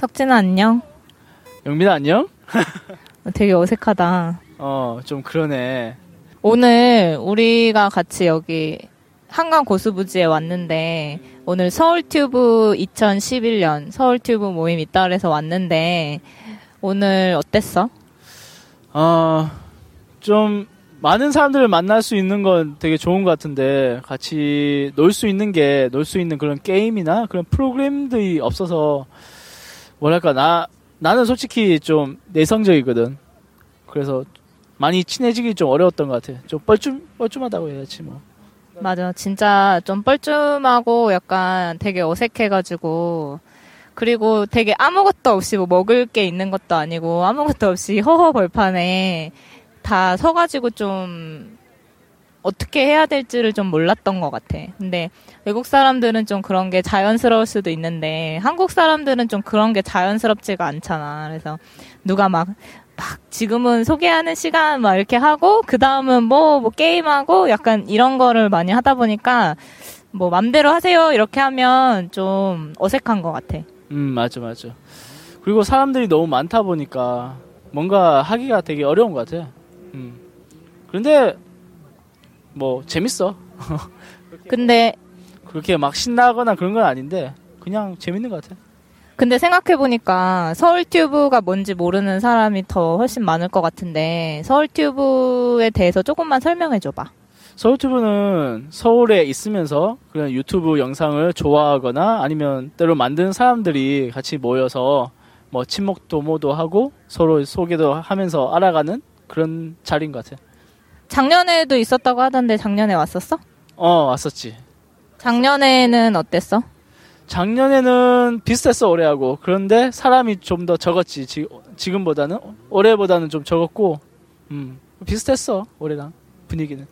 석진아 안녕. 영민아 안녕? 되게 어색하다. 어, 좀 그러네. 오늘 우리가 같이 여기 한강 고수부지에 왔는데 오늘 서울튜브 2011년 서울튜브 모임 있다 그래서 왔는데 오늘 어땠어? 어, 좀 많은 사람들을 만날 수 있는 건 되게 좋은 것 같은데 같이 놀 수 있는 게 놀 수 있는 그런 게임이나 그런 프로그램들이 없어서 뭐랄까 나 나는 솔직히 좀 내성적이거든. 그래서 많이 친해지기 좀 어려웠던 것 같아. 좀 뻘쭘 뻘쭘하다고 해야지 뭐. 맞아. 진짜 좀 뻘쭘하고 약간 되게 어색해가지고 그리고 되게 아무것도 없이 뭐 먹을 게 있는 것도 아니고 아무것도 없이 허허 벌판에 다 서가지고 좀 어떻게 해야 될지를 좀 몰랐던 것 같아. 근데 외국 사람들은 좀 그런 게 자연스러울 수도 있는데 한국 사람들은 좀 그런 게 자연스럽지가 않잖아. 그래서 누가 막, 막 지금은 소개하는 시간 막 이렇게 하고 그 다음은 뭐, 뭐 게임하고 약간 이런 거를 많이 하다 보니까 뭐 맘대로 하세요 이렇게 하면 좀 어색한 것 같아. 음 맞아 맞아. 그리고 사람들이 너무 많다 보니까 뭔가 하기가 되게 어려운 것 같아. 음. 그런데 뭐 재밌어. 근데 그렇게 막 신나거나 그런 건 아닌데 그냥 재밌는 것 같아. 근데 생각해 보니까 서울 튜브가 뭔지 모르는 사람이 더 훨씬 많을 것 같은데 서울 튜브에 대해서 조금만 설명해 줘봐. 서울 튜브는 서울에 있으면서 그런 유튜브 영상을 좋아하거나 아니면 때로 만드는 사람들이 같이 모여서 뭐 친목 도모도 하고 서로 소개도 하면서 알아가는 그런 자리인 것 같아. 작년에도 있었다고 하던데 작년에 왔었어? 어 왔었지. 작년에는 어땠어? 작년에는 비슷했어 올해하고 그런데 사람이 좀 더 적었지 지, 지금보다는 올해보다는 좀 적었고 음 비슷했어 올해랑 분위기는.